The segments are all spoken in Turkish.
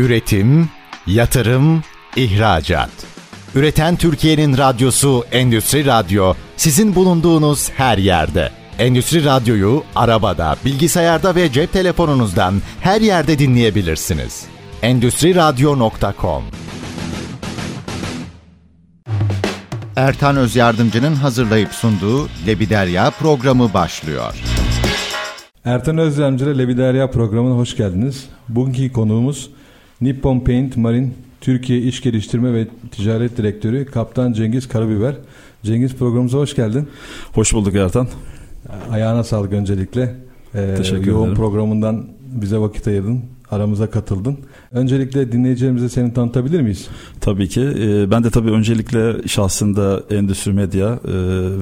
Üretim, yatırım, ihracat. Üreten Türkiye'nin radyosu Endüstri Radyo sizin bulunduğunuz her yerde. Endüstri Radyo'yu arabada, bilgisayarda ve cep telefonunuzdan her yerde dinleyebilirsiniz. Endüstri Radyo.com Ertan Öz Yardımcı'nın hazırlayıp sunduğu Lebiderya programı başlıyor. Ertan Özyamcı ile Leviderya programına hoş geldiniz. Bugünkü konuğumuz Nippon Paint Marine Türkiye İş Geliştirme ve Ticaret Direktörü Kaptan Cengiz Karabiber. Cengiz programımıza hoş geldin. Hoş bulduk Ertan. Ayağına sağlık öncelikle. Ee, Teşekkür yoğun ederim. programından bize vakit ayırdın. Aramıza katıldın. Öncelikle dinleyicilerimize seni tanıtabilir miyiz? Tabii ki. Ee, ben de tabii öncelikle şahsında Endüstri Medya e,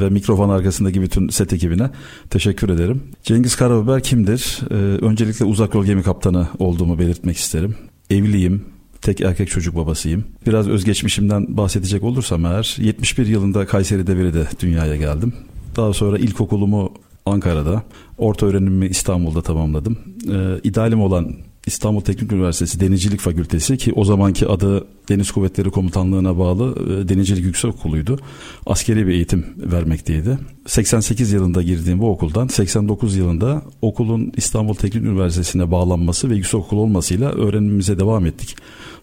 ve mikrofon arkasındaki bütün set ekibine teşekkür ederim. Cengiz Karabiber kimdir? Ee, öncelikle uzak yol gemi kaptanı olduğumu belirtmek isterim. Evliyim, tek erkek çocuk babasıyım. Biraz özgeçmişimden bahsedecek olursam eğer 71 yılında Kayseri Devri'de dünyaya geldim. Daha sonra ilkokulumu Ankara'da, orta öğrenimimi İstanbul'da tamamladım. Ee, idealim olan İstanbul Teknik Üniversitesi Denizcilik Fakültesi ki o zamanki adı Deniz Kuvvetleri Komutanlığı'na bağlı e, Denizcilik Yüksekokulu'ydu. Askeri bir eğitim vermekteydi. 88 yılında girdiğim bu okuldan 89 yılında okulun İstanbul Teknik Üniversitesi'ne bağlanması ve yüksekokul olmasıyla öğrenimimize devam ettik.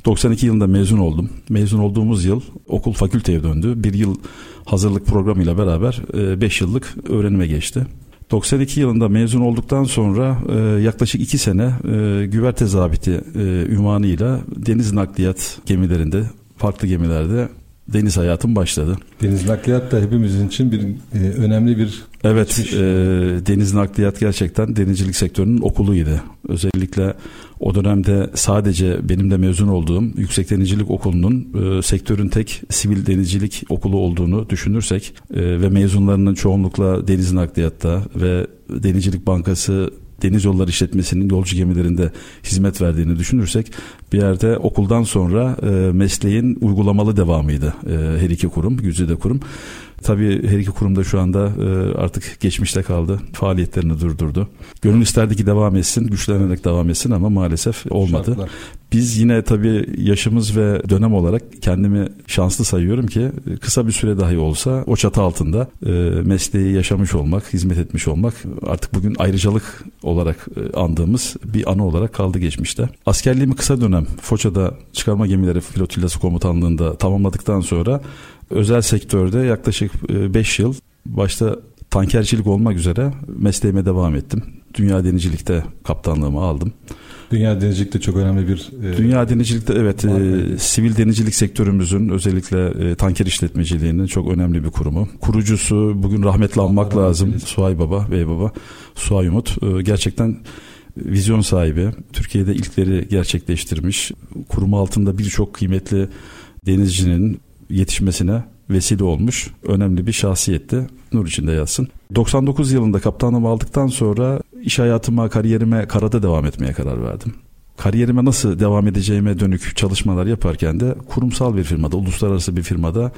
92 yılında mezun oldum. Mezun olduğumuz yıl okul fakülteye döndü. Bir yıl hazırlık programıyla beraber 5 yıllık öğrenime geçti. 92 yılında mezun olduktan sonra e, yaklaşık 2 sene e, güverte zabiti e, ünvanıyla deniz nakliyat gemilerinde, farklı gemilerde deniz hayatım başladı. Deniz nakliyat da hepimizin için bir e, önemli bir Evet, e, deniz nakliyat gerçekten denizcilik sektörünün okuluydu. Özellikle o dönemde sadece benim de mezun olduğum Yüksek Denizcilik Okulu'nun e, sektörün tek sivil denizcilik okulu olduğunu düşünürsek e, ve mezunlarının çoğunlukla deniz nakliyatta ve Denizcilik Bankası deniz yolları işletmesinin yolcu gemilerinde hizmet verdiğini düşünürsek bir yerde okuldan sonra e, mesleğin uygulamalı devamıydı e, her iki kurum, güzide kurum. Tabii her iki kurumda şu anda e, artık geçmişte kaldı. Faaliyetlerini durdurdu. Gönül isterdi ki devam etsin, güçlenerek devam etsin ama maalesef olmadı. Şartlar. Biz yine tabii yaşımız ve dönem olarak kendimi şanslı sayıyorum ki kısa bir süre dahi olsa o çatı altında e, mesleği yaşamış olmak, hizmet etmiş olmak artık bugün ayrıcalık olarak e, andığımız bir anı olarak kaldı geçmişte. Askerliğimi kısa dönem Foça'da çıkarma gemileri flotillası komutanlığında tamamladıktan sonra özel sektörde yaklaşık 5 yıl başta tankercilik olmak üzere mesleğime devam ettim. Dünya denizcilikte kaptanlığımı aldım. Dünya denizcilik de çok önemli bir e, Dünya denizcilikte evet e, sivil denizcilik sektörümüzün özellikle e, tanker işletmeciliğinin çok önemli bir kurumu. Kurucusu bugün rahmetli anmak Allah lazım. Suay Baba, Bey Baba, Suay Umut. E, gerçekten vizyon sahibi. Türkiye'de ilkleri gerçekleştirmiş. Kurumu altında birçok kıymetli denizcinin yetişmesine vesile olmuş önemli bir şahsiyetti. Nur içinde yatsın. 99 yılında kaptanlığımı aldıktan sonra iş hayatıma, kariyerime karada devam etmeye karar verdim. Kariyerime nasıl devam edeceğime dönük çalışmalar yaparken de kurumsal bir firmada, uluslararası bir firmada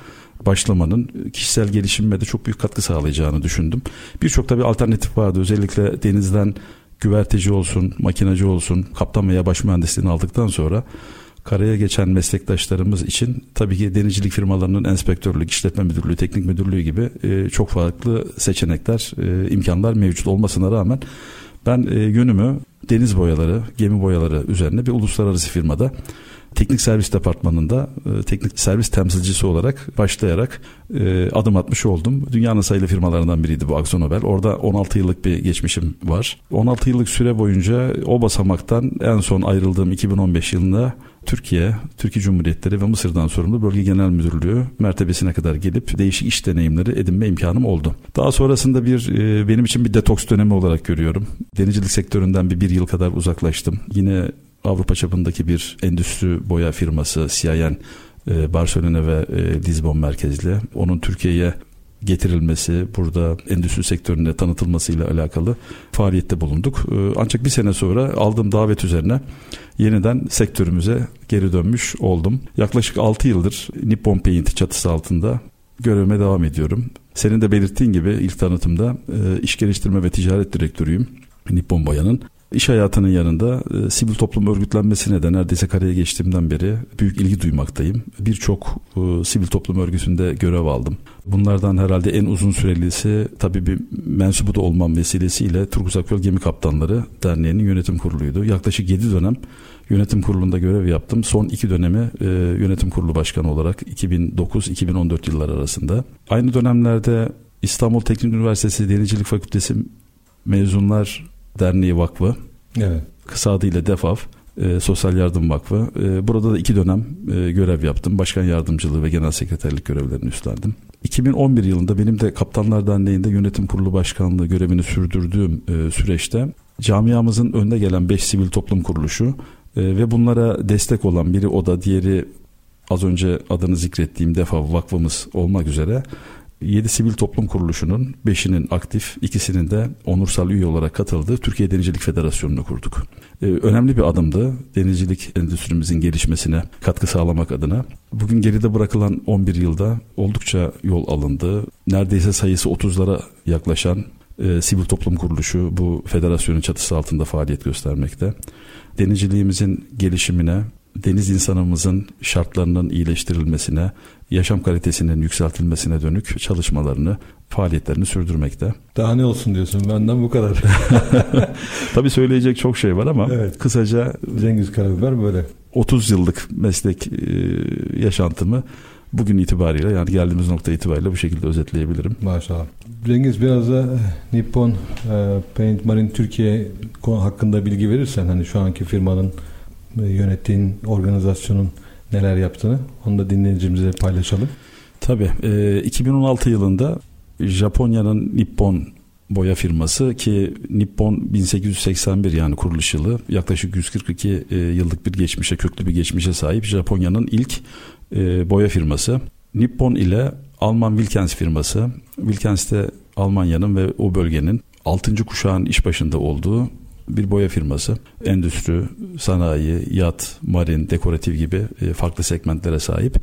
başlamanın kişisel gelişimime de çok büyük katkı sağlayacağını düşündüm. Birçok tabii alternatif vardı. Özellikle denizden güverteci olsun, makinacı olsun, kaptan veya baş mühendisliğini aldıktan sonra karaya geçen meslektaşlarımız için tabii ki denizcilik firmalarının enspektörlük, işletme müdürlüğü, teknik müdürlüğü gibi e, çok farklı seçenekler, e, imkanlar mevcut olmasına rağmen ben e, yönümü deniz boyaları, gemi boyaları üzerine bir uluslararası firmada teknik servis departmanında e, teknik servis temsilcisi olarak başlayarak e, adım atmış oldum. Dünyanın sayılı firmalarından biriydi bu Akzo Nobel. Orada 16 yıllık bir geçmişim var. 16 yıllık süre boyunca o basamaktan en son ayrıldığım 2015 yılında Türkiye, Türkiye Cumhuriyetleri ve Mısır'dan sorumlu Bölge Genel Müdürlüğü mertebesine kadar gelip değişik iş deneyimleri edinme imkanım oldu. Daha sonrasında bir e, benim için bir detoks dönemi olarak görüyorum. Denizcilik sektöründen bir bir yıl kadar uzaklaştım. Yine Avrupa çapındaki bir endüstri boya firması CIN e, Barcelona ve e, Lisbon merkezli. Onun Türkiye'ye getirilmesi, burada endüstri sektöründe tanıtılmasıyla alakalı faaliyette bulunduk. E, Ancak bir sene sonra aldığım davet üzerine yeniden sektörümüze geri dönmüş oldum. Yaklaşık 6 yıldır Nippon Paint çatısı altında görevime devam ediyorum. Senin de belirttiğin gibi ilk tanıtımda iş geliştirme ve ticaret direktörüyüm Nippon Boya'nın. İş hayatının yanında e, sivil toplum örgütlenmesine de neredeyse kareye geçtiğimden beri büyük ilgi duymaktayım. Birçok e, sivil toplum örgütünde görev aldım. Bunlardan herhalde en uzun sürelisi tabii bir mensubu da olmam vesilesiyle Turgut Akyol Gemi Kaptanları Derneği'nin yönetim kuruluydu. Yaklaşık 7 dönem yönetim kurulunda görev yaptım. Son iki dönemi e, yönetim kurulu başkanı olarak 2009-2014 yılları arasında. Aynı dönemlerde İstanbul Teknik Üniversitesi Denizcilik Fakültesi Mezunlar Derneği Vakfı. Evet. Kısa adıyla DEFAV. E, Sosyal Yardım Vakfı. E, burada da iki dönem e, görev yaptım. Başkan yardımcılığı ve genel sekreterlik görevlerini üstlendim. 2011 yılında benim de Kaptanlar Derneği'nde yönetim kurulu başkanlığı görevini sürdürdüğüm e, süreçte camiamızın önde gelen 5 sivil toplum kuruluşu e, ve bunlara destek olan biri o da diğeri az önce adını zikrettiğim defa vakfımız olmak üzere 7 sivil toplum kuruluşunun 5'inin aktif, ikisinin de onursal üye olarak katıldığı Türkiye Denizcilik Federasyonu'nu kurduk. Ee, önemli bir adımdı denizcilik endüstrimizin gelişmesine katkı sağlamak adına. Bugün geride bırakılan 11 yılda oldukça yol alındı. Neredeyse sayısı 30'lara yaklaşan e, sivil toplum kuruluşu bu federasyonun çatısı altında faaliyet göstermekte. Denizciliğimizin gelişimine, deniz insanımızın şartlarının iyileştirilmesine, yaşam kalitesinin yükseltilmesine dönük çalışmalarını, faaliyetlerini sürdürmekte. Daha ne olsun diyorsun benden bu kadar. Tabii söyleyecek çok şey var ama evet. kısaca Cengiz Karabiber böyle. 30 yıllık meslek e, yaşantımı bugün itibariyle yani geldiğimiz nokta itibariyle bu şekilde özetleyebilirim. Maşallah. Cengiz biraz da e, Nippon e, Paint Marine Türkiye hakkında bilgi verirsen hani şu anki firmanın yönettiğin organizasyonun neler yaptığını onu da dinleyicimize paylaşalım. Tabii. E, 2016 yılında Japonya'nın Nippon boya firması ki Nippon 1881 yani kuruluş yılı yaklaşık 142 e, yıllık bir geçmişe köklü bir geçmişe sahip Japonya'nın ilk e, boya firması. Nippon ile Alman Wilkens firması Wilkens de Almanya'nın ve o bölgenin 6. kuşağın iş başında olduğu bir boya firması. Endüstri, sanayi, yat, marin, dekoratif gibi e, farklı segmentlere sahip.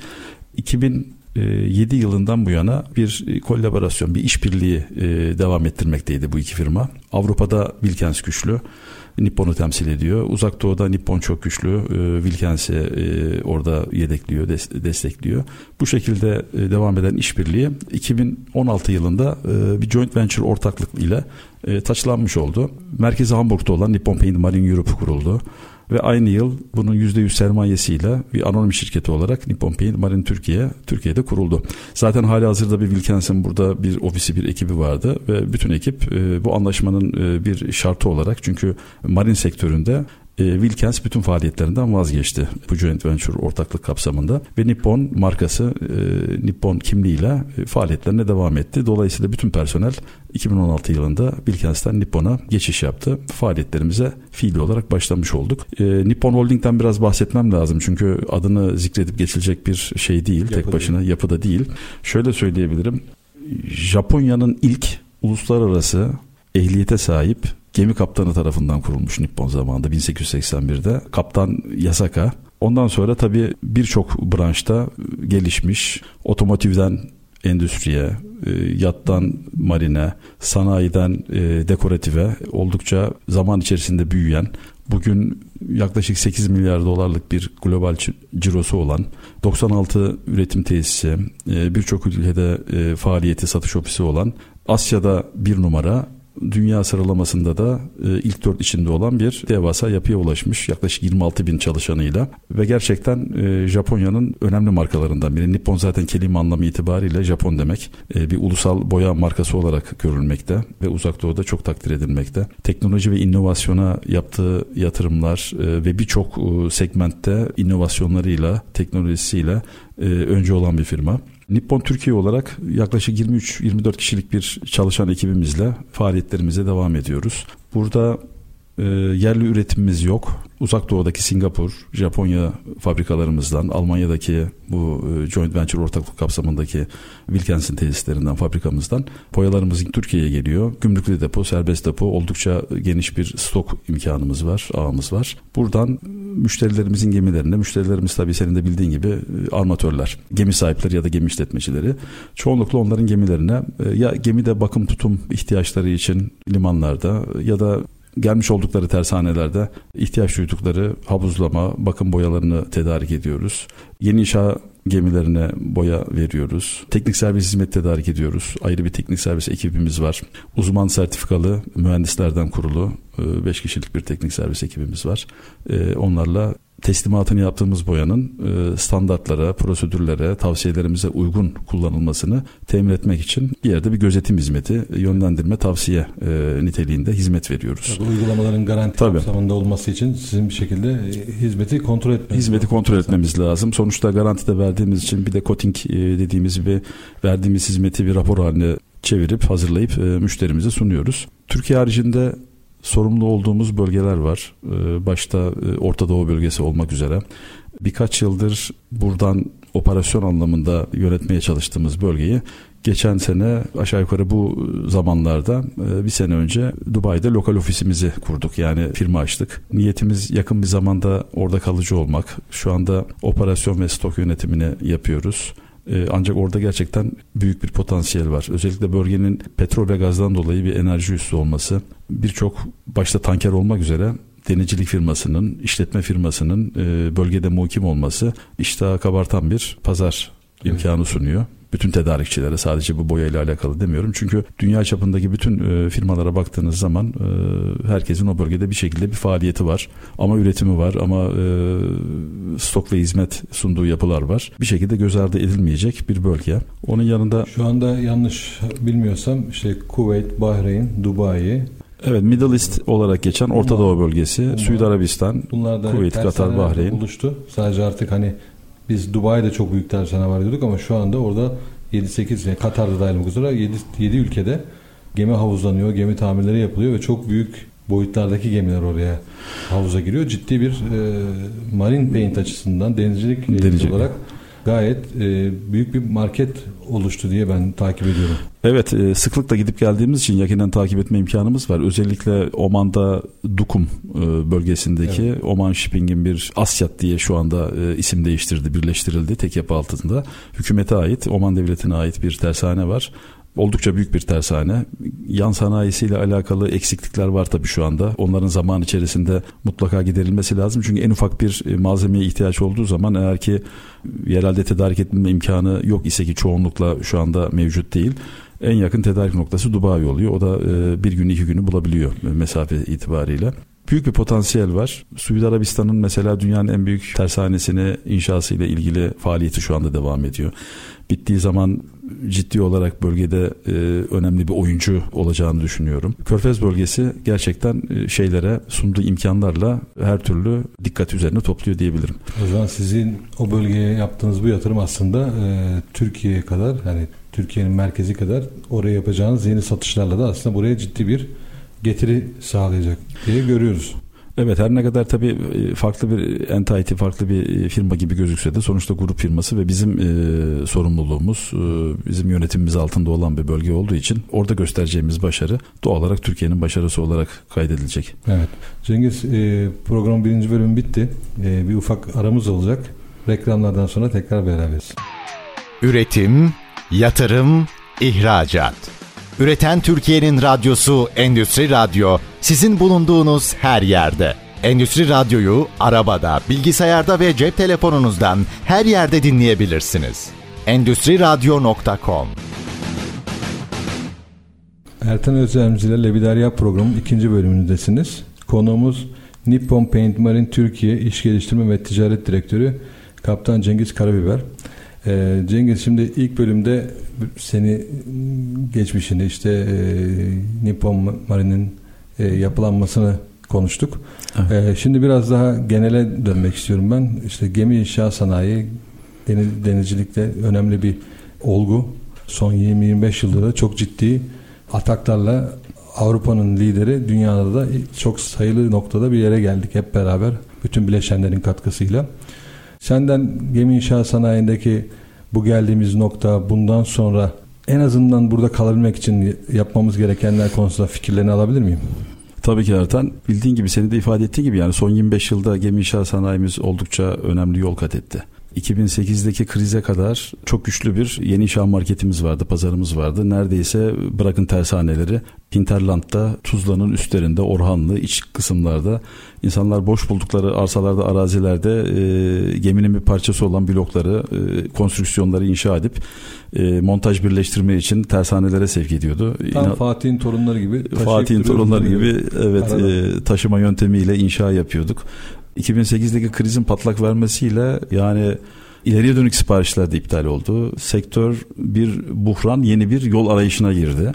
2007 yılından bu yana bir kolaborasyon, bir işbirliği e, devam ettirmekteydi bu iki firma. Avrupa'da Wilkens güçlü. Nippon'u temsil ediyor. Uzak Doğu'da Nippon çok güçlü. E, Wilkens'i e, orada yedekliyor, des- destekliyor. Bu şekilde e, devam eden işbirliği 2016 yılında e, bir joint venture ortaklık ile e, taçlanmış oldu. Merkezi Hamburg'da olan Nippon Paint Marine Europe kuruldu. Ve aynı yıl bunun %100 sermayesiyle bir anonim şirketi olarak Nippon Paint Marine Türkiye Türkiye'de kuruldu. Zaten hali hazırda bir Wilkens'in burada bir ofisi bir ekibi vardı ve bütün ekip e, bu anlaşmanın e, bir şartı olarak çünkü marin sektöründe e, Wilkens bütün faaliyetlerinden vazgeçti bu joint venture ortaklık kapsamında ve Nippon markası e, Nippon kimliğiyle e, faaliyetlerine devam etti. Dolayısıyla bütün personel 2016 yılında Wilkens'ten Nippon'a geçiş yaptı. Faaliyetlerimize fiili olarak başlamış olduk. E, Nippon Holding'den biraz bahsetmem lazım çünkü adını zikredip geçilecek bir şey değil. Yapı tek başına değil. yapıda değil. Şöyle söyleyebilirim. Japonya'nın ilk uluslararası ehliyete sahip gemi kaptanı tarafından kurulmuş Nippon zamanında 1881'de. Kaptan Yasaka. Ondan sonra tabii birçok branşta gelişmiş. Otomotivden endüstriye, e, yattan marine, sanayiden e, dekorative oldukça zaman içerisinde büyüyen, bugün yaklaşık 8 milyar dolarlık bir global cirosu olan 96 üretim tesisi, e, birçok ülkede faaliyeti satış ofisi olan Asya'da bir numara dünya sıralamasında da e, ilk dört içinde olan bir devasa yapıya ulaşmış yaklaşık 26 bin çalışanıyla ve gerçekten e, Japonya'nın önemli markalarından biri. Nippon zaten kelime anlamı itibariyle Japon demek. E, bir ulusal boya markası olarak görülmekte ve uzak doğuda çok takdir edilmekte. Teknoloji ve inovasyona yaptığı yatırımlar ve birçok e, segmentte inovasyonlarıyla, teknolojisiyle önce olan bir firma. Nippon Türkiye olarak yaklaşık 23-24 kişilik bir çalışan ekibimizle faaliyetlerimize devam ediyoruz. Burada e, yerli üretimimiz yok. Uzak Doğu'daki Singapur, Japonya fabrikalarımızdan, Almanya'daki bu e, joint venture ortaklık kapsamındaki Wilkens'in tesislerinden, fabrikamızdan boyalarımız Türkiye'ye geliyor. Gümrüklü depo, serbest depo oldukça geniş bir stok imkanımız var, ağımız var. Buradan müşterilerimizin gemilerinde, müşterilerimiz tabii senin de bildiğin gibi e, armatörler, gemi sahipleri ya da gemi işletmecileri. Çoğunlukla onların gemilerine e, ya gemide bakım tutum ihtiyaçları için limanlarda ya da gelmiş oldukları tersanelerde ihtiyaç duydukları havuzlama, bakım boyalarını tedarik ediyoruz. Yeni inşa gemilerine boya veriyoruz. Teknik servis hizmet tedarik ediyoruz. Ayrı bir teknik servis ekibimiz var. Uzman sertifikalı mühendislerden kurulu 5 kişilik bir teknik servis ekibimiz var. Onlarla teslimatını yaptığımız boyanın e, standartlara, prosedürlere, tavsiyelerimize uygun kullanılmasını temin etmek için bir yerde bir gözetim hizmeti, yönlendirme, tavsiye e, niteliğinde hizmet veriyoruz. Tabii uygulamaların garanti Tabii. kapsamında olması için sizin bir şekilde e, hizmeti kontrol etmeniz Hizmeti kontrol etmemiz lazım. Sonuçta garanti de verdiğimiz için bir de coating dediğimiz bir verdiğimiz hizmeti bir rapor haline çevirip hazırlayıp müşterimize sunuyoruz. Türkiye haricinde sorumlu olduğumuz bölgeler var. Ee, başta e, Orta Doğu bölgesi olmak üzere. Birkaç yıldır buradan operasyon anlamında yönetmeye çalıştığımız bölgeyi geçen sene aşağı yukarı bu zamanlarda e, bir sene önce Dubai'de lokal ofisimizi kurduk. Yani firma açtık. Niyetimiz yakın bir zamanda orada kalıcı olmak. Şu anda operasyon ve stok yönetimini yapıyoruz. E, ancak orada gerçekten büyük bir potansiyel var. Özellikle bölgenin petrol ve gazdan dolayı bir enerji üssü olması, birçok başta tanker olmak üzere denizcilik firmasının, işletme firmasının e, bölgede muhkim olması iştahı kabartan bir pazar imkanı sunuyor bütün tedarikçilere sadece bu boya ile alakalı demiyorum. Çünkü dünya çapındaki bütün e, firmalara baktığınız zaman e, herkesin o bölgede bir şekilde bir faaliyeti var. Ama üretimi var ama e, stok ve hizmet sunduğu yapılar var. Bir şekilde göz ardı edilmeyecek bir bölge. Onun yanında şu anda yanlış bilmiyorsam işte Kuveyt, Bahreyn, Dubai, Evet Middle East olarak geçen Orta Doğu bölgesi, bunlar, Suudi Arabistan, bunlar da Kuveyt, Katar, Bahreyn. oluştu. Sadece artık hani biz Dubai'de çok büyük tersane var diyorduk ama şu anda orada 7-8 yani Katar'da dahil olmak üzere 7, 7 ülkede gemi havuzlanıyor, gemi tamirleri yapılıyor ve çok büyük boyutlardaki gemiler oraya havuza giriyor. Ciddi bir e, marine paint açısından denizcilik, denizcilik. olarak gayet e, büyük bir market oluştu diye ben takip ediyorum. Evet e, sıklıkla gidip geldiğimiz için yakından takip etme imkanımız var. Özellikle Oman'da Dukum e, bölgesindeki evet. Oman Shipping'in bir Asyat diye şu anda e, isim değiştirdi, birleştirildi tek yapı altında. Hükümete ait, Oman Devleti'ne ait bir tersane var oldukça büyük bir tersane. Yan sanayisiyle alakalı eksiklikler var tabii şu anda. Onların zaman içerisinde mutlaka giderilmesi lazım. Çünkü en ufak bir e, malzemeye ihtiyaç olduğu zaman eğer ki yerelde tedarik etme imkanı yok ise ki çoğunlukla şu anda mevcut değil. En yakın tedarik noktası Dubai oluyor. O da e, bir gün iki günü bulabiliyor mesafe itibariyle büyük bir potansiyel var. Suudi Arabistan'ın mesela dünyanın en büyük tersanesini inşası ile ilgili faaliyeti şu anda devam ediyor. Bittiği zaman ciddi olarak bölgede e, önemli bir oyuncu olacağını düşünüyorum. Körfez bölgesi gerçekten e, şeylere sunduğu imkanlarla her türlü dikkat üzerine topluyor diyebilirim. O zaman sizin o bölgeye yaptığınız bu yatırım aslında e, Türkiye'ye kadar hani Türkiye'nin merkezi kadar oraya yapacağınız yeni satışlarla da aslında buraya ciddi bir getiri sağlayacak diye görüyoruz. Evet her ne kadar tabii e, farklı bir entity, farklı bir e, firma gibi gözükse de sonuçta grup firması ve bizim e, sorumluluğumuz, e, bizim yönetimimiz altında olan bir bölge olduğu için orada göstereceğimiz başarı doğal olarak Türkiye'nin başarısı olarak kaydedilecek. Evet. Cengiz e, program birinci bölüm bitti. E, bir ufak aramız olacak. Reklamlardan sonra tekrar beraberiz. Üretim, yatırım, ihracat. Üreten Türkiye'nin radyosu Endüstri Radyo sizin bulunduğunuz her yerde. Endüstri Radyo'yu arabada, bilgisayarda ve cep telefonunuzdan her yerde dinleyebilirsiniz. Endüstri Radyo.com Ertan Özlemci ile Leviderya programının ikinci bölümündesiniz. Konuğumuz Nippon Paint Marine Türkiye İş Geliştirme ve Ticaret Direktörü Kaptan Cengiz Karabiber. Ee, Cengiz şimdi ilk bölümde seni geçmişini işte e, Nippon Marine'in e, yapılanmasını konuştuk. Evet. E, şimdi biraz daha genele dönmek istiyorum ben. İşte gemi inşaat sanayi deniz, denizcilikte önemli bir olgu. Son 20-25 yılda da çok ciddi ataklarla Avrupa'nın lideri dünyada da çok sayılı noktada bir yere geldik hep beraber. Bütün bileşenlerin katkısıyla. Senden gemi inşaat sanayindeki bu geldiğimiz nokta bundan sonra en azından burada kalabilmek için yapmamız gerekenler konusunda fikirlerini alabilir miyim? Tabii ki Ertan. Bildiğin gibi senin de ifade ettiğin gibi yani son 25 yılda gemi inşaat sanayimiz oldukça önemli yol kat etti. 2008'deki krize kadar çok güçlü bir yeni inşaat marketimiz vardı, pazarımız vardı. Neredeyse bırakın tersaneleri Hinterland'da, Tuzla'nın üstlerinde, Orhanlı, iç kısımlarda insanlar boş buldukları arsalarda, arazilerde e, geminin bir parçası olan blokları, e, konstrüksiyonları inşa edip e, montaj birleştirme için tersanelere sevk ediyordu. Tam İnan, Fatih'in torunları gibi. Fatih'in torunları gibi evet e, taşıma yöntemiyle inşa yapıyorduk. 2008'deki krizin patlak vermesiyle yani ileriye dönük siparişler de iptal oldu. Sektör bir buhran, yeni bir yol arayışına girdi.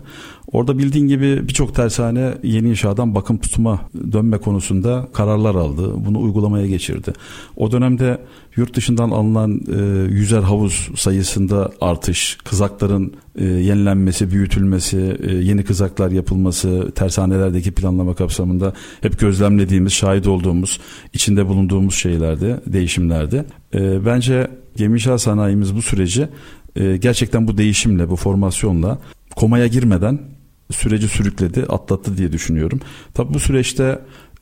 Orada bildiğin gibi birçok tersane yeni inşadan bakım tutuma dönme konusunda kararlar aldı. Bunu uygulamaya geçirdi. O dönemde yurt dışından alınan e, yüzer havuz sayısında artış, kızakların e, yenilenmesi, büyütülmesi, e, yeni kızaklar yapılması, tersanelerdeki planlama kapsamında hep gözlemlediğimiz, şahit olduğumuz, içinde bulunduğumuz şeylerdi, değişimlerdi. E, bence gemi inşaat sanayimiz bu süreci e, gerçekten bu değişimle, bu formasyonla komaya girmeden süreci sürükledi, atlattı diye düşünüyorum. Tabi bu süreçte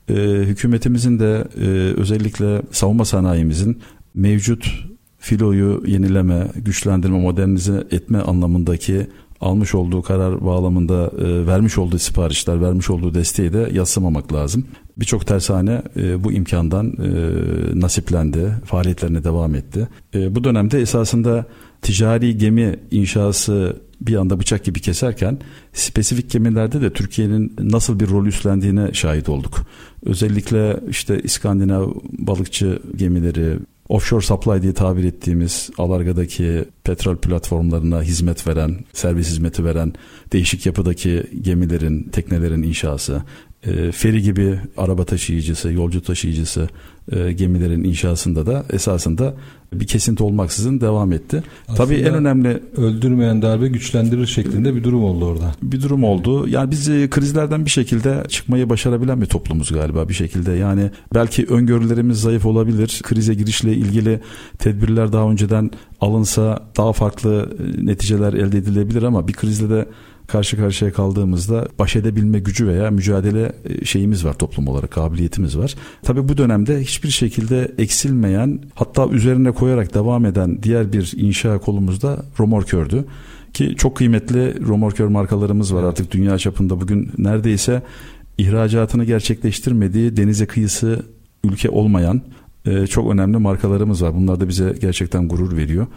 e, hükümetimizin de e, özellikle savunma sanayimizin mevcut filoyu yenileme, güçlendirme, modernize etme anlamındaki almış olduğu karar bağlamında e, vermiş olduğu siparişler, vermiş olduğu desteği de yatsımamak lazım. Birçok tersane e, bu imkandan e, nasiplendi, faaliyetlerine devam etti. E, bu dönemde esasında ticari gemi inşası bir anda bıçak gibi keserken spesifik gemilerde de Türkiye'nin nasıl bir rol üstlendiğine şahit olduk. Özellikle işte İskandinav balıkçı gemileri, offshore supply diye tabir ettiğimiz Alarga'daki petrol platformlarına hizmet veren, servis hizmeti veren değişik yapıdaki gemilerin, teknelerin inşası, e, feri gibi araba taşıyıcısı, yolcu taşıyıcısı e, gemilerin inşasında da esasında bir kesinti olmaksızın devam etti. Aslında Tabii en önemli öldürmeyen darbe güçlendirir şeklinde bir durum oldu orada. Bir durum oldu. Yani biz e, krizlerden bir şekilde çıkmayı başarabilen bir toplumuz galiba bir şekilde. Yani belki öngörülerimiz zayıf olabilir. Krize girişle ilgili tedbirler daha önceden alınsa daha farklı e, neticeler elde edilebilir ama bir krizde de karşı karşıya kaldığımızda baş edebilme gücü veya mücadele e, şeyimiz var toplum olarak kabiliyetimiz var. Tabi bu dönemde hiçbir şekilde eksilmeyen hatta üzerine koyarak devam eden diğer bir inşa kolumuzda romorkördü. Ki çok kıymetli romorkör markalarımız var artık dünya çapında bugün neredeyse ihracatını gerçekleştirmediği denize kıyısı ülke olmayan e, çok önemli markalarımız var. Bunlar da bize gerçekten gurur veriyor.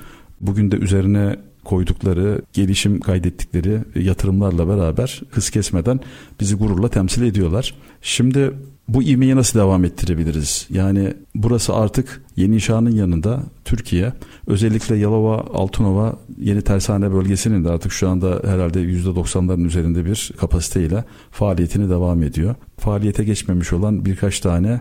Bugün de üzerine koydukları, gelişim kaydettikleri yatırımlarla beraber hız kesmeden bizi gururla temsil ediyorlar. Şimdi bu ivmeyi nasıl devam ettirebiliriz? Yani burası artık yeni inşanın yanında Türkiye özellikle Yalova, Altınova yeni tersane bölgesinin de artık şu anda herhalde %90'ların üzerinde bir kapasiteyle faaliyetini devam ediyor. Faaliyete geçmemiş olan birkaç tane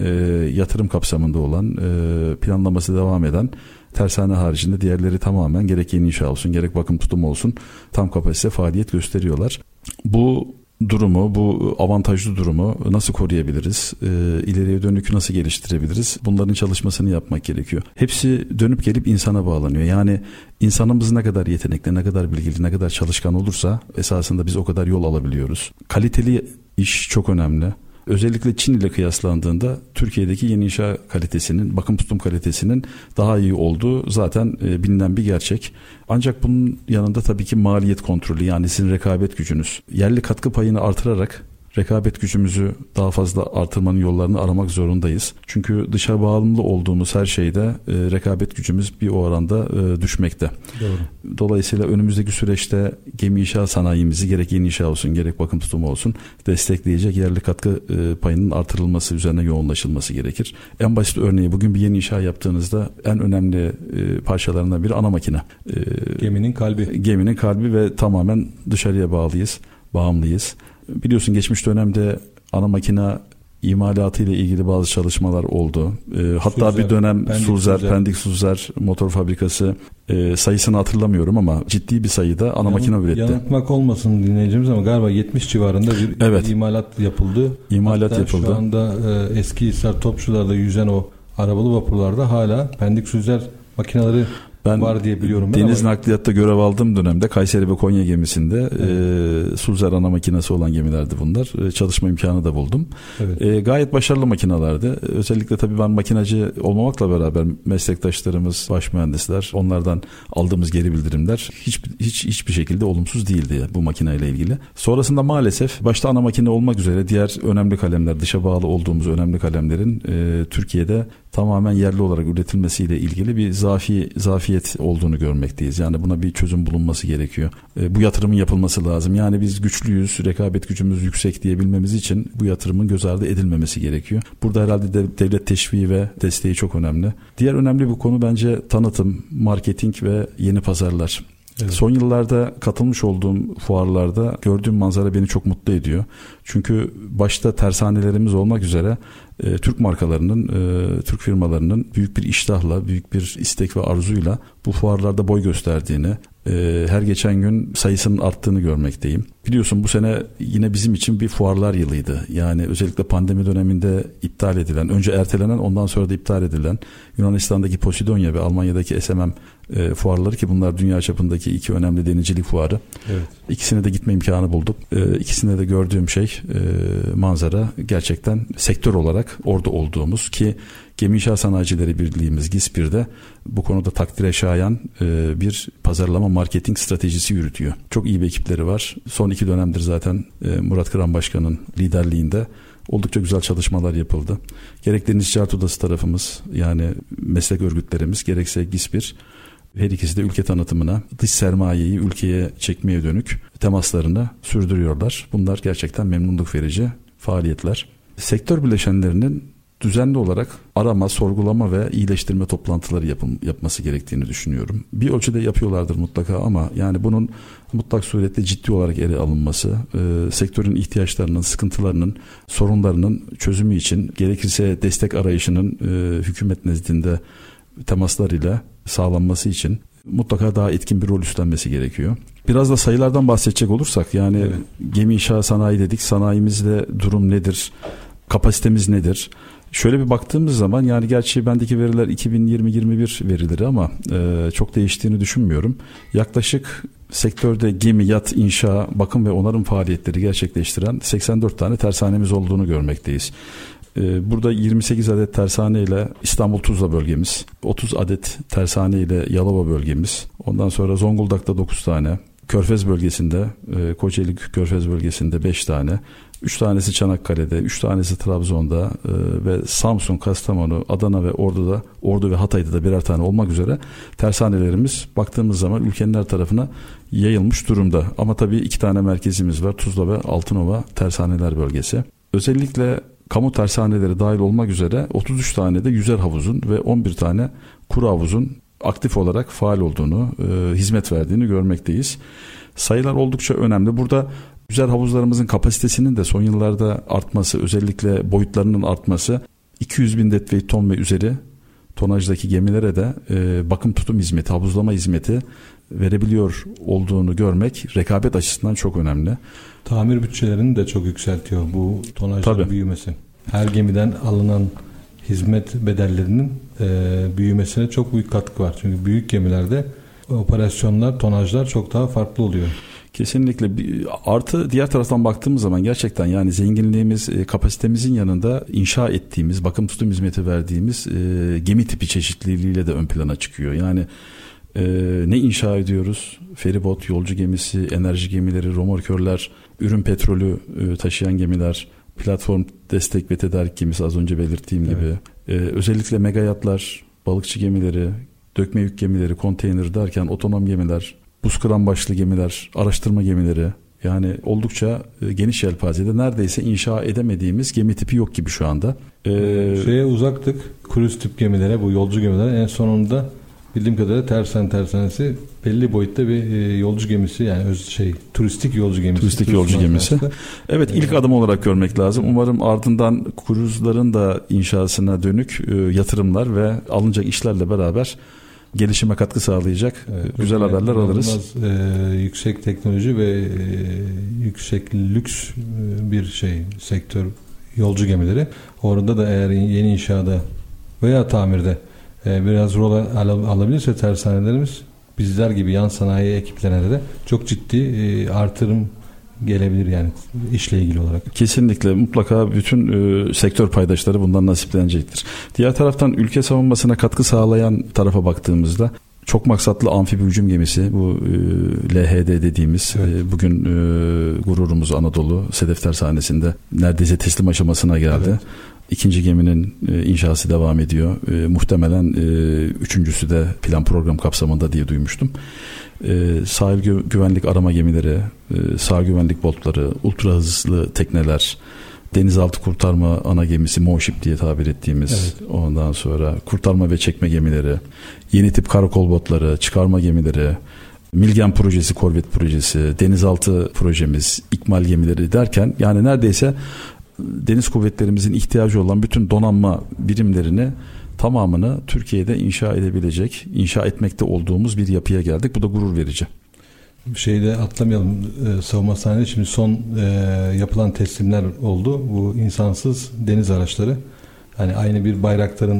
e, yatırım kapsamında olan e, planlaması devam eden Tersane haricinde diğerleri tamamen gerek yeni inşa olsun gerek bakım tutumu olsun tam kapasite faaliyet gösteriyorlar. Bu durumu, bu avantajlı durumu nasıl koruyabiliriz? E, ileriye dönük nasıl geliştirebiliriz? Bunların çalışmasını yapmak gerekiyor. Hepsi dönüp gelip insana bağlanıyor. Yani insanımız ne kadar yetenekli, ne kadar bilgili, ne kadar çalışkan olursa esasında biz o kadar yol alabiliyoruz. Kaliteli iş çok önemli. Özellikle Çin ile kıyaslandığında Türkiye'deki yeni inşa kalitesinin, bakım tutum kalitesinin daha iyi olduğu zaten e, bilinen bir gerçek. Ancak bunun yanında tabii ki maliyet kontrolü yani sizin rekabet gücünüz. Yerli katkı payını artırarak rekabet gücümüzü daha fazla artırmanın yollarını aramak zorundayız. Çünkü dışa bağımlı olduğumuz her şeyde e, rekabet gücümüz bir o oranda e, düşmekte. Doğru. Dolayısıyla önümüzdeki süreçte gemi inşaat sanayimizi gerek yeni inşa olsun gerek bakım tutumu olsun destekleyecek yerli katkı e, payının artırılması üzerine yoğunlaşılması gerekir. En basit örneği bugün bir yeni inşa yaptığınızda en önemli e, parçalarından biri ana makine. E, geminin kalbi. Geminin kalbi ve tamamen dışarıya bağlıyız, bağımlıyız. Biliyorsun geçmiş dönemde ana makina imalatı ile ilgili bazı çalışmalar oldu. E, hatta Suzer, bir dönem Pendik Suzer, Suzer, Pendik Suzer motor fabrikası e, sayısını hatırlamıyorum ama ciddi bir sayıda ana Yan, makine üretti. Yanıltmak olmasın dinleyicimiz ama galiba 70 civarında bir evet. imalat yapıldı. İmalat hatta yapıldı. Şu anda e, eski Hisar Topçular'da yüzen o arabalı vapurlarda hala Pendik Suzer makineleri ben var diye biliyorum. Ben deniz ama... nakliyatta görev aldığım dönemde Kayseri ve Konya gemisinde evet. e, Sulzer ana makinesi olan gemilerdi bunlar. E, çalışma imkanı da buldum. Evet. E, gayet başarılı makinalardı. Özellikle tabii ben makinacı olmamakla beraber meslektaşlarımız, baş mühendisler, onlardan aldığımız geri bildirimler hiç hiç hiçbir şekilde olumsuz değildi bu makineyle ilgili. Sonrasında maalesef başta ana makine olmak üzere diğer önemli kalemler, dışa bağlı olduğumuz önemli kalemlerin e, Türkiye'de tamamen yerli olarak üretilmesiyle ilgili bir zafi zafiyet olduğunu görmekteyiz. Yani buna bir çözüm bulunması gerekiyor. E, bu yatırımın yapılması lazım. Yani biz güçlüyüz, rekabet gücümüz yüksek diyebilmemiz için bu yatırımın göz ardı edilmemesi gerekiyor. Burada herhalde de, devlet teşviği ve desteği çok önemli. Diğer önemli bir konu bence tanıtım, marketing ve yeni pazarlar. Evet. Son yıllarda katılmış olduğum fuarlarda gördüğüm manzara beni çok mutlu ediyor. Çünkü başta tersanelerimiz olmak üzere e, Türk markalarının, e, Türk firmalarının büyük bir iştahla, büyük bir istek ve arzuyla bu fuarlarda boy gösterdiğini, e, her geçen gün sayısının arttığını görmekteyim. Biliyorsun bu sene yine bizim için bir fuarlar yılıydı. Yani özellikle pandemi döneminde iptal edilen, önce ertelenen ondan sonra da iptal edilen Yunanistan'daki Posidonya ve Almanya'daki SMM e, fuarları ki bunlar dünya çapındaki iki önemli denizcilik fuarı. Evet. İkisine de gitme imkanı bulduk. E, ikisinde de gördüğüm şey e, manzara gerçekten sektör olarak orada olduğumuz ki Gemi İnşaat Sanayicileri Birliği'miz GİSPİR'de bu konuda takdire şayan e, bir pazarlama marketing stratejisi yürütüyor. Çok iyi bir ekipleri var. Son iki dönemdir zaten e, Murat Kıran Başkan'ın liderliğinde oldukça güzel çalışmalar yapıldı. Gerek Deniz Ticaret Odası tarafımız yani meslek örgütlerimiz gerekse GİSPİR her ikisi de ülke tanıtımına, dış sermayeyi ülkeye çekmeye dönük temaslarını sürdürüyorlar. Bunlar gerçekten memnunluk verici faaliyetler. Sektör bileşenlerinin düzenli olarak arama, sorgulama ve iyileştirme toplantıları yapın, yapması gerektiğini düşünüyorum. Bir ölçüde yapıyorlardır mutlaka ama yani bunun mutlak surette ciddi olarak ele alınması, e, sektörün ihtiyaçlarının, sıkıntılarının, sorunlarının çözümü için gerekirse destek arayışının e, hükümet nezdinde temaslarıyla sağlanması için mutlaka daha etkin bir rol üstlenmesi gerekiyor. Biraz da sayılardan bahsedecek olursak yani evet. gemi inşa sanayi dedik. Sanayimizde durum nedir? Kapasitemiz nedir? Şöyle bir baktığımız zaman yani gerçi bendeki veriler 2020-21 verileri ama e, çok değiştiğini düşünmüyorum. Yaklaşık sektörde gemi, yat, inşa, bakım ve onarım faaliyetleri gerçekleştiren 84 tane tersanemiz olduğunu görmekteyiz. E, burada 28 adet tersane ile İstanbul Tuzla bölgemiz, 30 adet tersane ile Yalova bölgemiz, ondan sonra Zonguldak'ta 9 tane, Körfez bölgesinde, e, Kocaeli Körfez bölgesinde 5 tane, 3 tanesi Çanakkale'de, 3 tanesi Trabzon'da e, ve Samsun, Kastamonu, Adana ve Ordu'da, Ordu ve Hatay'da da birer tane olmak üzere tersanelerimiz baktığımız zaman ülkenin her tarafına yayılmış durumda. Ama tabii iki tane merkezimiz var. Tuzla ve Altınova tersaneler bölgesi. Özellikle kamu tersaneleri dahil olmak üzere 33 tane de yüzer havuzun ve 11 tane kuru havuzun aktif olarak faal olduğunu, e, hizmet verdiğini görmekteyiz. Sayılar oldukça önemli. Burada Güzel havuzlarımızın kapasitesinin de son yıllarda artması, özellikle boyutlarının artması 200 bin deadweight ton ve üzeri tonajdaki gemilere de e, bakım tutum hizmeti, havuzlama hizmeti verebiliyor olduğunu görmek rekabet açısından çok önemli. Tamir bütçelerini de çok yükseltiyor bu tonajların büyümesi. Her gemiden alınan hizmet bedellerinin e, büyümesine çok büyük katkı var. Çünkü büyük gemilerde operasyonlar, tonajlar çok daha farklı oluyor. Kesinlikle artı diğer taraftan baktığımız zaman gerçekten yani zenginliğimiz e, kapasitemizin yanında inşa ettiğimiz bakım tutum hizmeti verdiğimiz e, gemi tipi çeşitliliğiyle de ön plana çıkıyor. Yani e, ne inşa ediyoruz? Feribot, yolcu gemisi, enerji gemileri, romorkörler, ürün petrolü e, taşıyan gemiler, platform destek ve tedarik gemisi az önce belirttiğim evet. gibi. E, özellikle mega yatlar, balıkçı gemileri, dökme yük gemileri, konteyner derken otonom gemiler, buz kıran başlı gemiler, araştırma gemileri yani oldukça e, geniş yelpazede neredeyse inşa edemediğimiz gemi tipi yok gibi şu anda. Ee, Şeye uzaktık. Kruz tip gemilere bu yolcu gemilere en sonunda bildiğim kadarıyla tersen tersanesi belli boyutta bir e, yolcu gemisi yani öz şey turistik yolcu gemisi. Turistik yolcu gemisi. Evet ilk adım olarak görmek lazım. Umarım ardından kruzların da inşasına dönük e, yatırımlar ve alınacak işlerle beraber gelişime katkı sağlayacak evet, güzel haberler alırız. E, yüksek teknoloji ve e, yüksek lüks e, bir şey sektör yolcu gemileri. Orada da eğer yeni inşaada veya tamirde e, biraz rol al- alabilirse tersanelerimiz bizler gibi yan sanayi ekiplerine de çok ciddi e, artırım gelebilir yani işle ilgili olarak. Kesinlikle mutlaka bütün e, sektör paydaşları bundan nasiplenecektir. Diğer taraftan ülke savunmasına katkı sağlayan tarafa baktığımızda çok maksatlı amfibi hücum gemisi bu e, LHD dediğimiz Evet. e, bugün e, gururumuz Anadolu Sedef Tersanesi'nde neredeyse teslim aşamasına geldi. Evet. İkinci geminin e, inşası devam ediyor. E, muhtemelen e, üçüncüsü de plan program kapsamında diye duymuştum. E, sahil gü- güvenlik arama gemileri, e, sağ güvenlik botları, ultra hızlı tekneler, denizaltı kurtarma ana gemisi Moship diye tabir ettiğimiz Evet. ondan sonra kurtarma ve çekme gemileri, yeni tip karakol botları, çıkarma gemileri, Milgen projesi, korvet projesi, denizaltı projemiz, ikmal gemileri derken yani neredeyse deniz kuvvetlerimizin ihtiyacı olan bütün donanma birimlerini tamamını Türkiye'de inşa edebilecek, inşa etmekte olduğumuz bir yapıya geldik. Bu da gurur verici. Şeyde atlamayalım e, savunma sahneleri şimdi son e, yapılan teslimler oldu. Bu insansız deniz araçları. Hani aynı bir bayraktarın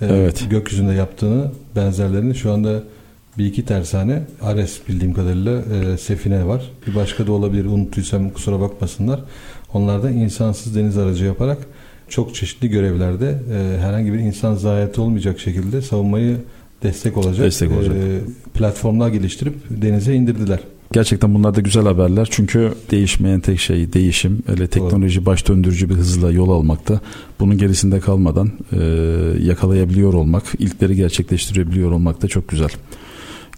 e, Evet. gökyüzünde yaptığını benzerlerini şu anda bir iki tersane Ares bildiğim kadarıyla e, Sefine var. Bir başka da olabilir unuttuysam kusura bakmasınlar. Onlar da insansız deniz aracı yaparak çok çeşitli görevlerde e, herhangi bir insan zayiatı olmayacak şekilde savunmayı destek olacak, Destek olacak. e, platformlar geliştirip denize indirdiler. Gerçekten bunlar da güzel haberler. Çünkü değişmeyen tek şey değişim. Öyle teknoloji baş döndürücü bir hızla yol almakta. Bunun gerisinde kalmadan e, yakalayabiliyor olmak, ilkleri gerçekleştirebiliyor olmak da çok güzel.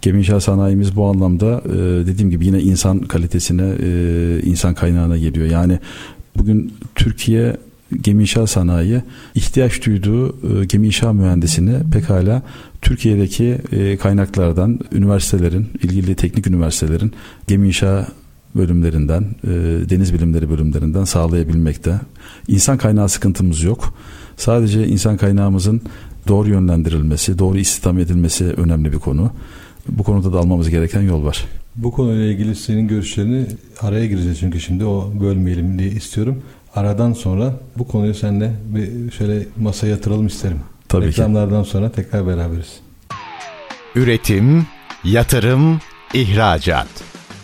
Gemi inşaat sanayimiz bu anlamda e, dediğim gibi yine insan kalitesine, e, insan kaynağına geliyor. Yani bugün Türkiye gemi inşaat sanayi ihtiyaç duyduğu e, gemi inşaat mühendisini pekala Türkiye'deki e, kaynaklardan, üniversitelerin, ilgili teknik üniversitelerin gemi inşaat bölümlerinden, e, deniz bilimleri bölümlerinden sağlayabilmekte. İnsan kaynağı sıkıntımız yok. Sadece insan kaynağımızın doğru yönlendirilmesi, doğru istihdam edilmesi önemli bir konu. Bu konuda da almamız gereken yol var. Bu konuyla ilgili senin görüşlerini araya gireceğiz çünkü şimdi o bölmeyelim diye istiyorum. Aradan sonra bu konuyu seninle bir şöyle masaya yatıralım isterim. Tabii ki. Reklamlardan sonra tekrar beraberiz. Üretim, yatırım, ihracat.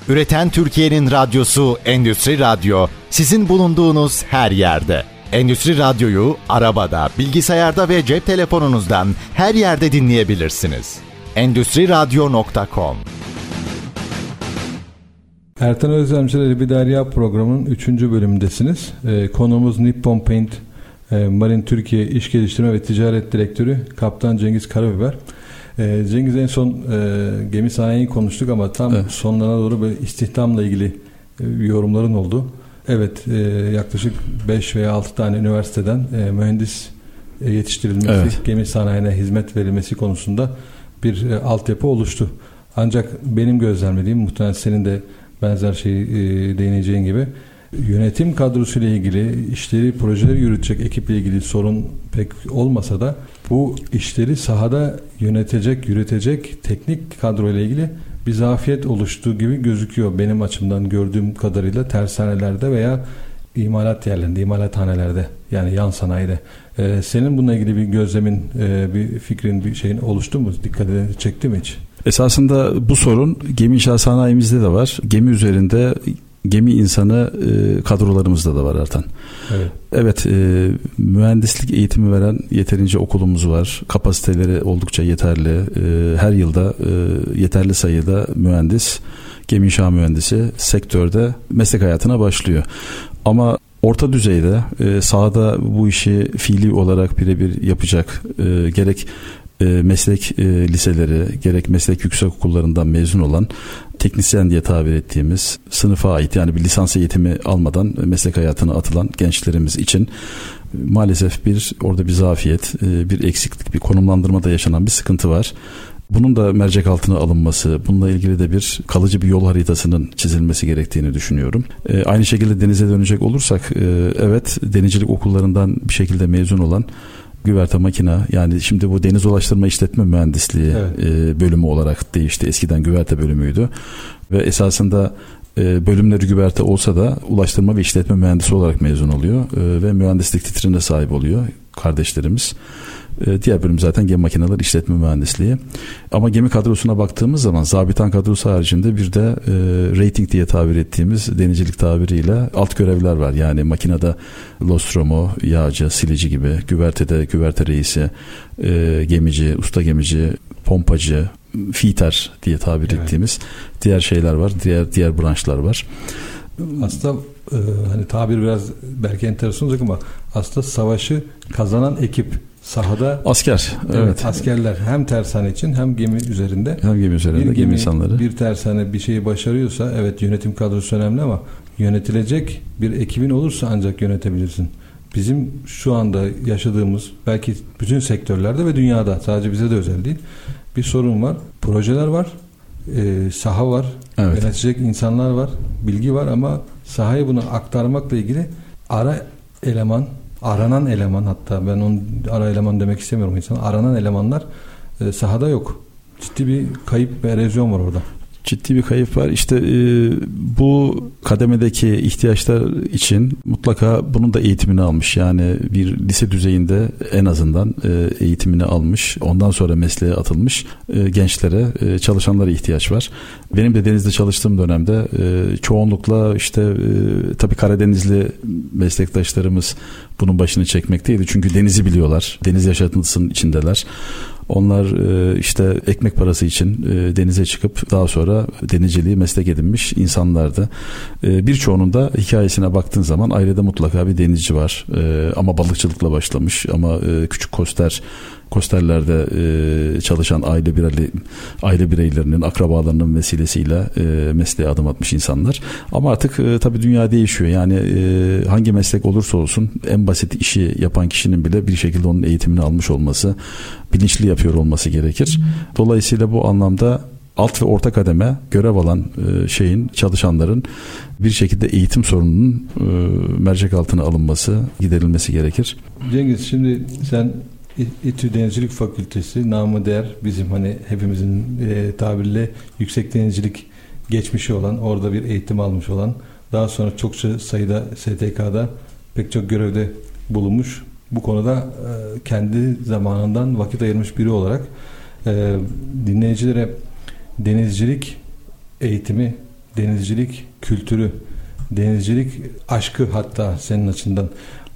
Üreten Türkiye'nin radyosu Endüstri Radyo sizin bulunduğunuz her yerde. Endüstri Radyo'yu arabada, bilgisayarda ve cep telefonunuzdan her yerde dinleyebilirsiniz. Endüstri Radyo.com Ertan Özlemciler ile bir derya programının 3. bölümündesiniz. Ee, konuğumuz Nippon Paint e, Marine Türkiye İş Geliştirme ve Ticaret Direktörü Kaptan Cengiz Karabiber. Ee, Cengiz en son e, gemi sanayiyi konuştuk ama tam Evet. sonlarına doğru böyle istihdamla ilgili e, yorumların oldu. Evet e, yaklaşık 5 veya 6 tane üniversiteden e, mühendis e, yetiştirilmesi, Evet. gemi sanayine hizmet verilmesi konusunda bir e, altyapı oluştu. Ancak benim gözlemlediğim muhtemelen senin de benzer şeyi e, değineceğin gibi yönetim kadrosuyla ilgili işleri, projeleri yürütecek ekiple ilgili sorun pek olmasa da bu işleri sahada yönetecek, yürütecek teknik kadroyla ilgili bir zafiyet oluştuğu gibi gözüküyor benim açımdan gördüğüm kadarıyla tersanelerde veya imalat yerlerinde, imalathanelerde yani yan sanayide. Ee, senin bununla ilgili bir gözlemin, e, bir fikrin, bir şeyin oluştu mu? Dikkatini çekti mi hiç? Esasında bu sorun gemi inşaat sanayimizde de var. Gemi üzerinde gemi insanı e, kadrolarımızda da var Ertan. Evet. Evet e, mühendislik eğitimi veren yeterince okulumuz var. Kapasiteleri oldukça yeterli. E, her yılda e, yeterli sayıda mühendis, gemi inşaat mühendisi sektörde meslek hayatına başlıyor. Ama orta düzeyde e, sahada bu işi fiili olarak birebir yapacak e, gerek e, meslek e, liseleri gerek meslek yüksek okullarından mezun olan teknisyen diye tabir ettiğimiz sınıfa ait yani bir lisans eğitimi almadan meslek hayatına atılan gençlerimiz için e, maalesef bir orada bir zafiyet, bir eksiklik, bir konumlandırmada yaşanan bir sıkıntı var. Bunun da mercek altına alınması, bununla ilgili de bir kalıcı bir yol haritasının çizilmesi gerektiğini düşünüyorum. E, aynı şekilde denize dönecek olursak, e, evet denizcilik okullarından bir şekilde mezun olan güverte makina yani şimdi bu deniz ulaştırma işletme mühendisliği Evet. e, bölümü olarak değişti. Eskiden güverte bölümüydü ve esasında e, bölümleri güverte olsa da ulaştırma ve işletme mühendisi olarak mezun oluyor e, ve mühendislik titrine sahip oluyor. kardeşlerimiz. E, diğer bölüm zaten gemi makineleri işletme mühendisliği. Ama gemi kadrosuna baktığımız zaman zabitan kadrosu haricinde bir de e, rating diye tabir ettiğimiz denizcilik tabiriyle alt görevler var. Yani makinede lostromo, yağcı, silici gibi, güvertede güverte reisi, e, gemici, usta gemici, pompacı, fiter diye tabir evet. ettiğimiz diğer şeyler var. Diğer diğer branşlar var. Aslında e, hani tabir biraz belki enteresan olacak ama aslında savaşı kazanan ekip sahada asker evet. evet askerler hem tersane için hem gemi üzerinde hem gemi üzerinde bir gemi, gemi insanları bir tersane bir şeyi başarıyorsa evet yönetim kadrosu önemli ama yönetilecek bir ekibin olursa ancak yönetebilirsin. Bizim şu anda yaşadığımız belki bütün sektörlerde ve dünyada sadece bize de özel değil bir sorun var. Projeler var, e, saha var, evet. yönetecek insanlar var, bilgi var ama sahaya bunu aktarmakla ilgili ara eleman aranan eleman hatta ben onun ara eleman demek istemiyorum insan aranan elemanlar e, sahada yok. Ciddi bir kayıp ve erozyon var orada ciddi bir kayıp var. İşte e, bu kademedeki ihtiyaçlar için mutlaka bunun da eğitimini almış. Yani bir lise düzeyinde en azından e, eğitimini almış. Ondan sonra mesleğe atılmış e, gençlere, e, çalışanlara ihtiyaç var. Benim de denizde çalıştığım dönemde e, çoğunlukla işte e, tabii Karadenizli meslektaşlarımız bunun başını çekmekteydi. Çünkü denizi biliyorlar. Deniz yaşantısının içindeler. Onlar e, işte ekmek parası için e, denize çıkıp daha sonra denizciliği meslek edinmiş insanlardı. E, birçoğunun da hikayesine baktığın zaman ailede mutlaka bir denizci var. Ama balıkçılıkla başlamış ama küçük koster Kosterlerde e, çalışan aile birey, aile bireylerinin, akrabalarının vesilesiyle e, mesleğe adım atmış insanlar. Ama artık e, tabii dünya değişiyor. Yani e, hangi meslek olursa olsun en basit işi yapan kişinin bile bir şekilde onun eğitimini almış olması, bilinçli yapıyor olması gerekir. Dolayısıyla bu anlamda alt ve orta kademe görev alan e, şeyin çalışanların bir şekilde eğitim sorununun e, mercek altına alınması, giderilmesi gerekir. Cengiz şimdi sen İTÜ Denizcilik Fakültesi namı değer bizim hani hepimizin e, tabirle yüksek denizcilik geçmişi olan orada bir eğitim almış olan daha sonra çokça sayıda STK'da pek çok görevde bulunmuş bu konuda e, kendi zamanından vakit ayırmış biri olarak e, dinleyicilere denizcilik eğitimi denizcilik kültürü denizcilik aşkı hatta senin açından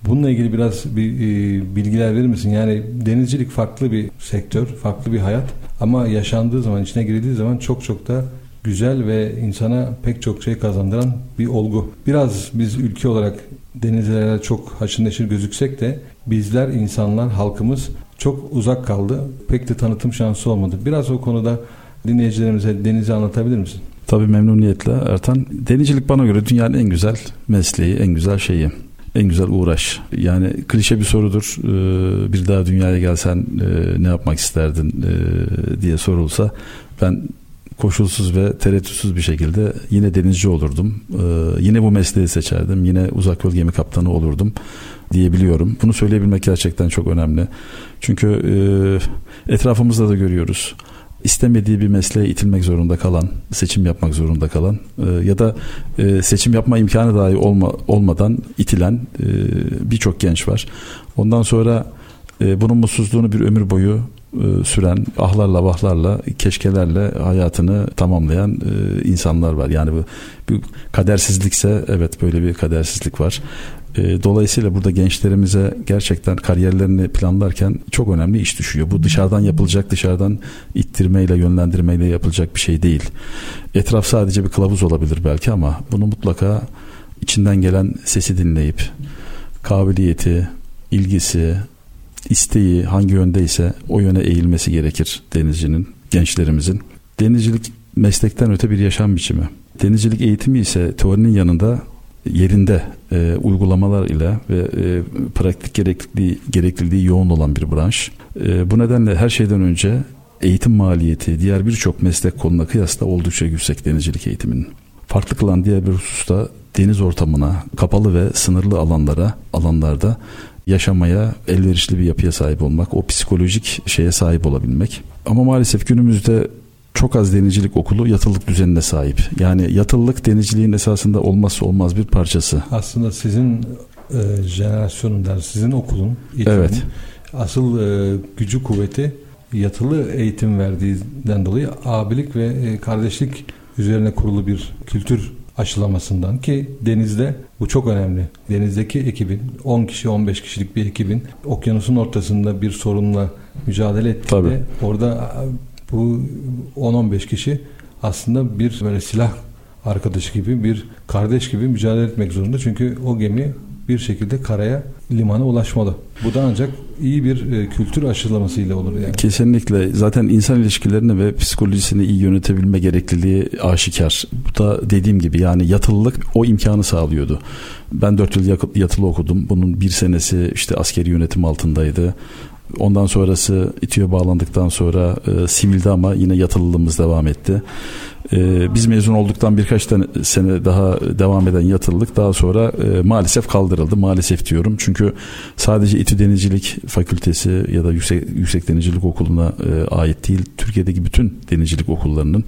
Bununla ilgili biraz bir e, bilgiler verir misin? Yani denizcilik farklı bir sektör, farklı bir hayat ama yaşandığı zaman, içine girildiği zaman çok çok da güzel ve insana pek çok şey kazandıran bir olgu. Biraz biz ülke olarak denizlere çok haşır neşir gözüksek de bizler insanlar, halkımız çok uzak kaldı. Pek de tanıtım şansı olmadı. Biraz o konuda dinleyicilerimize denizi anlatabilir misin? Tabii memnuniyetle Ertan. Denizcilik bana göre dünyanın en güzel mesleği, en güzel şeyi en güzel uğraş. Yani klişe bir sorudur. Ee, bir daha dünyaya gelsen e, ne yapmak isterdin e, diye sorulsa ben koşulsuz ve tereddütsüz bir şekilde yine denizci olurdum. Ee, yine bu mesleği seçerdim. Yine uzak yol gemi kaptanı olurdum diyebiliyorum. Bunu söyleyebilmek gerçekten çok önemli. Çünkü e, etrafımızda da görüyoruz istemediği bir mesleğe itilmek zorunda kalan, seçim yapmak zorunda kalan e, ya da e, seçim yapma imkanı dahi olma, olmadan itilen e, birçok genç var. Ondan sonra e, bunun mutsuzluğunu bir ömür boyu e, süren ahlarla vahlarla keşkelerle hayatını tamamlayan e, insanlar var. Yani bu bir kadersizlikse evet böyle bir kadersizlik var. E, dolayısıyla burada gençlerimize gerçekten kariyerlerini planlarken çok önemli iş düşüyor. Bu dışarıdan yapılacak, dışarıdan ittirmeyle, yönlendirmeyle yapılacak bir şey değil. Etraf sadece bir kılavuz olabilir belki ama bunu mutlaka içinden gelen sesi dinleyip kabiliyeti, ilgisi, isteği hangi yöndeyse o yöne eğilmesi gerekir denizcinin, gençlerimizin. Denizcilik meslekten öte bir yaşam biçimi. Denizcilik eğitimi ise teorinin yanında yerinde e, uygulamalar ile ve e, pratik gerekliliği, gerekliliği yoğun olan bir branş. E, bu nedenle her şeyden önce eğitim maliyeti diğer birçok meslek konuna kıyasla oldukça yüksek denizcilik eğitiminin. Farklı kılan diğer bir hususta deniz ortamına, kapalı ve sınırlı alanlara, alanlarda yaşamaya elverişli bir yapıya sahip olmak, o psikolojik şeye sahip olabilmek. Ama maalesef günümüzde çok az denizcilik okulu yatıllık düzenine sahip. Yani yatıllık denizciliğin esasında olmazsa olmaz bir parçası. Aslında sizin e, jenerasyonundan sizin okulun eğitimin, Evet. asıl e, gücü kuvveti yatılı eğitim verdiğinden dolayı abilik ve e, kardeşlik üzerine kurulu bir kültür aşılamasından ki denizde bu çok önemli. Denizdeki ekibin 10 kişi 15 kişilik bir ekibin okyanusun ortasında bir sorunla mücadele ettiğinde Tabii. orada bu 10-15 kişi aslında bir böyle silah arkadaşı gibi bir kardeş gibi mücadele etmek zorunda. Çünkü o gemi bir şekilde karaya limana ulaşmalı. Bu da ancak iyi bir e, kültür aşılamasıyla olur yani. Kesinlikle zaten insan ilişkilerini ve psikolojisini iyi yönetebilme gerekliliği aşikar. Bu da dediğim gibi yani yatılılık o imkanı sağlıyordu. Ben 4 yıl yatılı okudum. Bunun bir senesi işte askeri yönetim altındaydı. Ondan sonrası İTÜ'ye bağlandıktan sonra e, sivilde ama yine yatılılığımız devam etti. E, biz mezun olduktan birkaç tane sene daha devam eden yatılılık daha sonra e, maalesef kaldırıldı. Maalesef diyorum çünkü sadece İTÜ Denizcilik Fakültesi ya da Yüksek, Yüksek Denizcilik Okulu'na e, ait değil. Türkiye'deki bütün denizcilik okullarının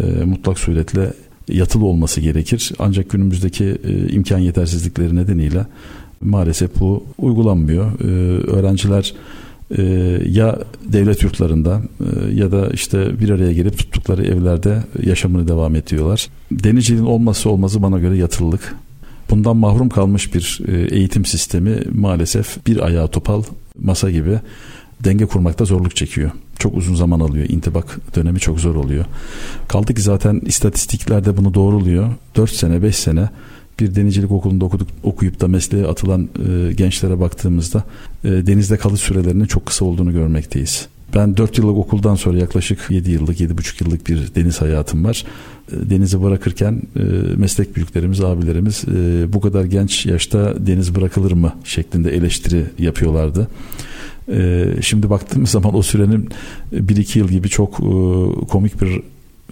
e, mutlak suretle yatılı olması gerekir. Ancak günümüzdeki imkan yetersizlikleri nedeniyle maalesef bu uygulanmıyor. E, öğrenciler e, ya devlet yurtlarında e, ya da işte bir araya gelip tuttukları evlerde yaşamını devam ediyorlar. Denizciliğin olmazsa olmazı bana göre yatılılık. Bundan mahrum kalmış bir e, eğitim sistemi maalesef bir ayağı topal masa gibi denge kurmakta zorluk çekiyor. Çok uzun zaman alıyor. İntibak dönemi çok zor oluyor. Kaldı ki zaten istatistiklerde bunu doğruluyor. 4 sene 5 sene bir denizcilik okulunda okuduk, okuyup da mesleğe atılan e, gençlere baktığımızda e, denizde kalış sürelerinin çok kısa olduğunu görmekteyiz. Ben 4 yıllık okuldan sonra yaklaşık 7 yıllık, 7,5 yıllık bir deniz hayatım var. E, Denizi bırakırken e, meslek büyüklerimiz, abilerimiz e, bu kadar genç yaşta deniz bırakılır mı şeklinde eleştiri yapıyorlardı. Şimdi baktığımız zaman o sürenin 1-2 yıl gibi çok komik bir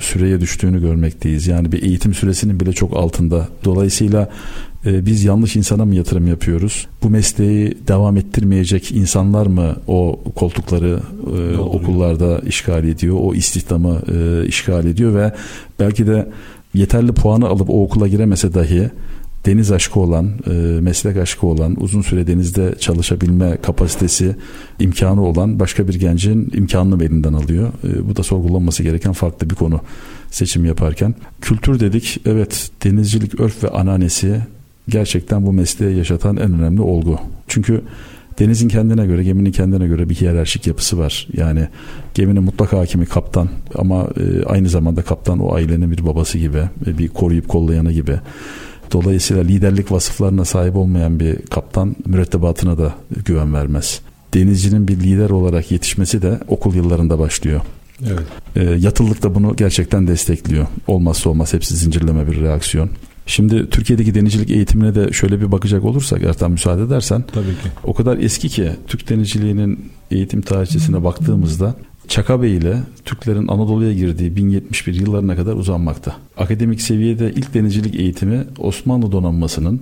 süreye düştüğünü görmekteyiz. Yani bir eğitim süresinin bile çok altında. Dolayısıyla e, biz yanlış insana mı yatırım yapıyoruz? Bu mesleği devam ettirmeyecek insanlar mı o koltukları e, okullarda işgal ediyor? O istihdamı e, işgal ediyor ve belki de yeterli puanı alıp o okula giremese dahi deniz aşkı olan, e, meslek aşkı olan, uzun süre denizde çalışabilme kapasitesi, imkanı olan başka bir gencin imkanını elinden alıyor. E, bu da sorgulanması gereken farklı bir konu seçim yaparken. Kültür dedik, evet denizcilik örf ve ananesi gerçekten bu mesleği yaşatan en önemli olgu. Çünkü denizin kendine göre, geminin kendine göre bir hiyerarşik yapısı var. Yani geminin mutlak hakimi kaptan ama e, aynı zamanda kaptan o ailenin bir babası gibi, e, bir koruyup kollayanı gibi. Dolayısıyla liderlik vasıflarına sahip olmayan bir kaptan mürettebatına da güven vermez. Denizcinin bir lider olarak yetişmesi de okul yıllarında başlıyor. Evet. E, yatılılık da bunu gerçekten destekliyor. Olmazsa olmaz hepsi zincirleme bir reaksiyon. Şimdi Türkiye'deki denizcilik eğitimine de şöyle bir bakacak olursak Ertan müsaade edersen Tabii ki. o kadar eski ki Türk denizciliğinin eğitim tarihçesine baktığımızda Çakabey ile Türklerin Anadolu'ya girdiği 1071 yıllarına kadar uzanmakta. Akademik seviyede ilk denizcilik eğitimi Osmanlı donanmasının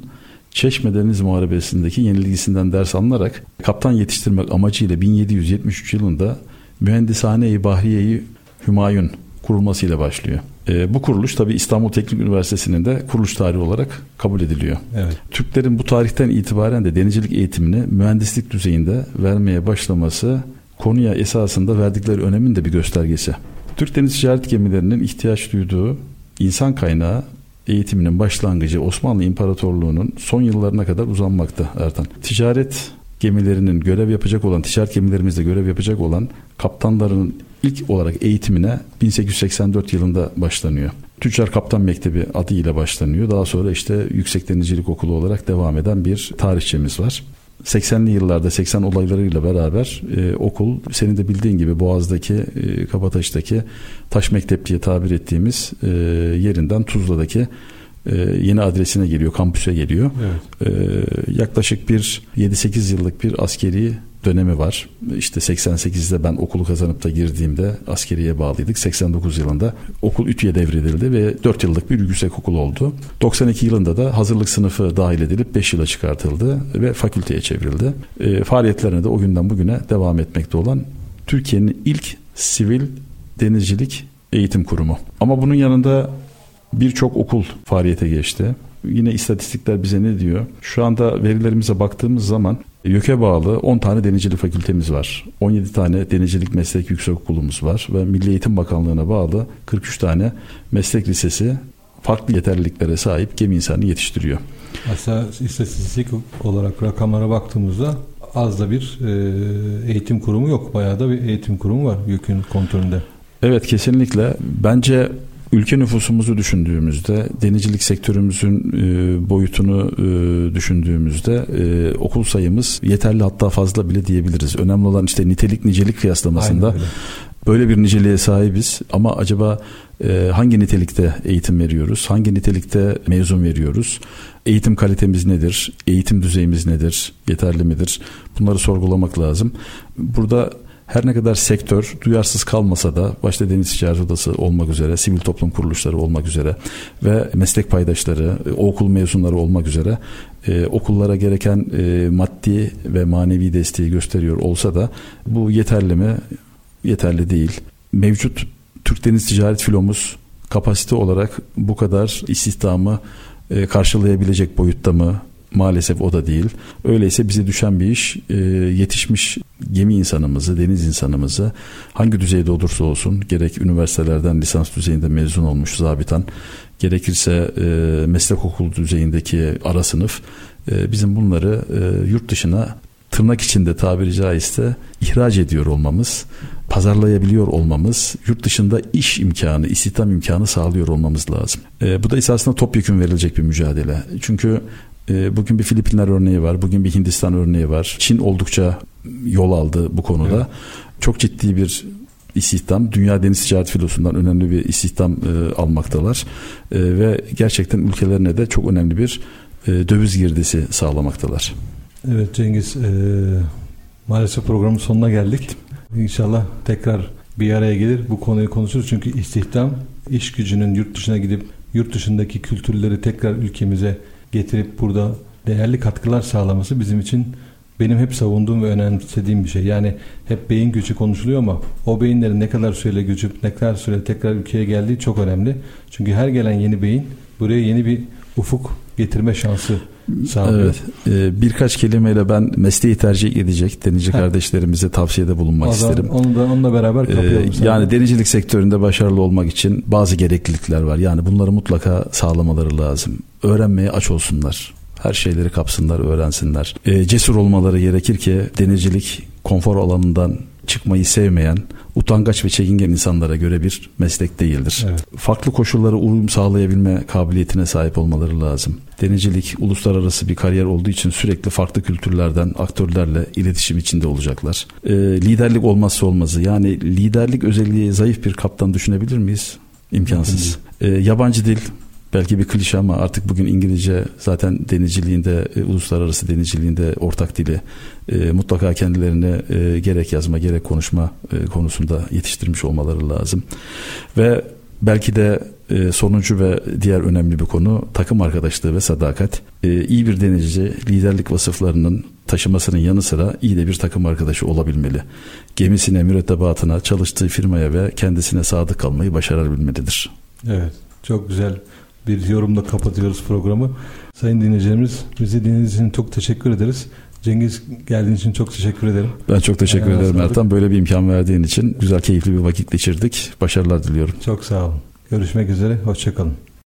Çeşme Deniz Muharebesi'ndeki yenilgisinden ders alınarak kaptan yetiştirmek amacıyla 1773 yılında Mühendishane-i Bahriye-i Hümayun kurulmasıyla başlıyor. E, bu kuruluş tabi İstanbul Teknik Üniversitesi'nin de kuruluş tarihi olarak kabul ediliyor. Evet. Türklerin bu tarihten itibaren de denizcilik eğitimini mühendislik düzeyinde vermeye başlaması konuya esasında verdikleri önemin de bir göstergesi. Türk deniz ticaret gemilerinin ihtiyaç duyduğu insan kaynağı eğitiminin başlangıcı Osmanlı İmparatorluğu'nun son yıllarına kadar uzanmakta Ertan. Ticaret gemilerinin görev yapacak olan, ticaret gemilerimizde görev yapacak olan kaptanların ilk olarak eğitimine 1884 yılında başlanıyor. Tüccar Kaptan Mektebi adıyla başlanıyor. Daha sonra işte Yüksek Denizcilik Okulu olarak devam eden bir tarihçemiz var. 80'li yıllarda 80 olaylarıyla beraber e, okul senin de bildiğin gibi Boğaz'daki e, Kabataş'taki Taş Mektep diye tabir ettiğimiz e, yerinden Tuzla'daki e, yeni adresine geliyor, kampüse geliyor. Evet. E, yaklaşık bir 7-8 yıllık bir askeri dönemi var. İşte 88'de ben okulu kazanıp da girdiğimde askeriye bağlıydık. 89 yılında okul ütüye devredildi ve 4 yıllık bir yüksek okul oldu. 92 yılında da hazırlık sınıfı dahil edilip 5 yıla çıkartıldı ve fakülteye çevrildi. E, faaliyetlerine de o günden bugüne devam etmekte olan Türkiye'nin ilk sivil denizcilik eğitim kurumu. Ama bunun yanında birçok okul faaliyete geçti. Yine istatistikler bize ne diyor? Şu anda verilerimize baktığımız zaman YÖK'e bağlı 10 tane denizcilik fakültemiz var. 17 tane denizcilik meslek yüksekokulumuz var ve Milli Eğitim Bakanlığı'na bağlı 43 tane meslek lisesi farklı yeterliliklere sahip gemi insanı yetiştiriyor. Aslında istatistik olarak rakamlara baktığımızda az da bir e, eğitim kurumu yok. Bayağı da bir eğitim kurumu var YÖK'ün kontrolünde. Evet kesinlikle. Bence ülke nüfusumuzu düşündüğümüzde, denizcilik sektörümüzün e, boyutunu e, düşündüğümüzde e, okul sayımız yeterli hatta fazla bile diyebiliriz. Önemli olan işte nitelik nicelik kıyaslamasında böyle bir niceliğe sahibiz ama acaba e, hangi nitelikte eğitim veriyoruz? Hangi nitelikte mezun veriyoruz? Eğitim kalitemiz nedir? Eğitim düzeyimiz nedir? Yeterli midir? Bunları sorgulamak lazım. Burada her ne kadar sektör duyarsız kalmasa da başta Deniz Ticaret Odası olmak üzere, sivil toplum kuruluşları olmak üzere ve meslek paydaşları, e, okul mezunları olmak üzere e, okullara gereken e, maddi ve manevi desteği gösteriyor olsa da bu yeterli mi? Yeterli değil. Mevcut Türk Deniz Ticaret Filomuz kapasite olarak bu kadar istihdamı e, karşılayabilecek boyutta mı? Maalesef o da değil. Öyleyse bize düşen bir iş e, yetişmiş gemi insanımızı, deniz insanımızı hangi düzeyde olursa olsun gerek üniversitelerden lisans düzeyinde mezun olmuş zabitan gerekirse e, meslek okulu düzeyindeki ara sınıf e, bizim bunları yurt dışına tırnak içinde tabiri caizse ihraç ediyor olmamız, pazarlayabiliyor olmamız, yurt dışında iş imkanı, istihdam imkanı sağlıyor olmamız lazım. E, bu da esasında topyekun verilecek bir mücadele. Çünkü bugün bir Filipinler örneği var, bugün bir Hindistan örneği var. Çin oldukça yol aldı bu konuda. Evet. Çok ciddi bir istihdam, Dünya Deniz Ticaret Filosu'ndan önemli bir istihdam e, almaktalar. E, ve gerçekten ülkelerine de çok önemli bir e, döviz girdisi sağlamaktalar. Evet Cengiz, e, maalesef programın sonuna geldik. İnşallah tekrar bir araya gelir bu konuyu konuşuruz. Çünkü istihdam, iş gücünün yurt dışına gidip yurt dışındaki kültürleri tekrar ülkemize getirip burada değerli katkılar sağlaması bizim için benim hep savunduğum ve önemsediğim bir şey. Yani hep beyin gücü konuşuluyor ama o beyinlerin ne kadar süreyle göçüp ne kadar süre tekrar ülkeye geldiği çok önemli. Çünkü her gelen yeni beyin buraya yeni bir ufuk getirme şansı sağlıyor. Evet. E, birkaç kelimeyle ben mesleği tercih edecek denizci ha. kardeşlerimize tavsiyede bulunmak isterim. Onu da onunla beraber kapayalım. E, yani denizcilik sektöründe başarılı olmak için bazı gereklilikler var. Yani bunları mutlaka sağlamaları lazım. Öğrenmeye aç olsunlar. Her şeyleri kapsınlar, öğrensinler. E, cesur olmaları gerekir ki denizcilik konfor alanından çıkmayı sevmeyen, utangaç ve çekingen insanlara göre bir meslek değildir. Evet. Farklı koşullara uyum sağlayabilme kabiliyetine sahip olmaları lazım. Denizcilik uluslararası bir kariyer olduğu için sürekli farklı kültürlerden aktörlerle iletişim içinde olacaklar. E, liderlik olmazsa olmazı. Yani liderlik özelliği zayıf bir kaptan düşünebilir miyiz? İmkansız. E, yabancı dil belki bir klişe ama artık bugün İngilizce zaten denizciliğinde, e, uluslararası denizciliğinde ortak dili e, mutlaka kendilerine e, gerek yazma gerek konuşma e, konusunda yetiştirmiş olmaları lazım. Ve belki de e, sonuncu ve diğer önemli bir konu takım arkadaşlığı ve sadakat. E, iyi bir denizci liderlik vasıflarının taşımasının yanı sıra iyi de bir takım arkadaşı olabilmeli. Gemisine, mürettebatına, çalıştığı firmaya ve kendisine sadık kalmayı başarabilmelidir. Evet, çok güzel bir yorumla kapatıyoruz programı. Sayın dinleyicilerimiz bizi dinlediğiniz için çok teşekkür ederiz. Cengiz geldiğin için çok teşekkür ederim. Ben çok teşekkür Aynen ederim Ertan. Böyle bir imkan verdiğin için güzel keyifli bir vakit geçirdik. Başarılar diliyorum. Çok sağ olun. Görüşmek üzere. Hoşçakalın.